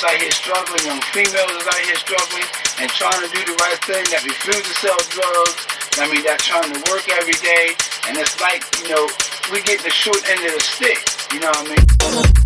that's out here struggling, young females that's out here struggling and trying to do the right thing, that refuse to sell drugs, I mean, that's trying to work every day, and it's like, you know, we get the short end of the stick, you know what I mean?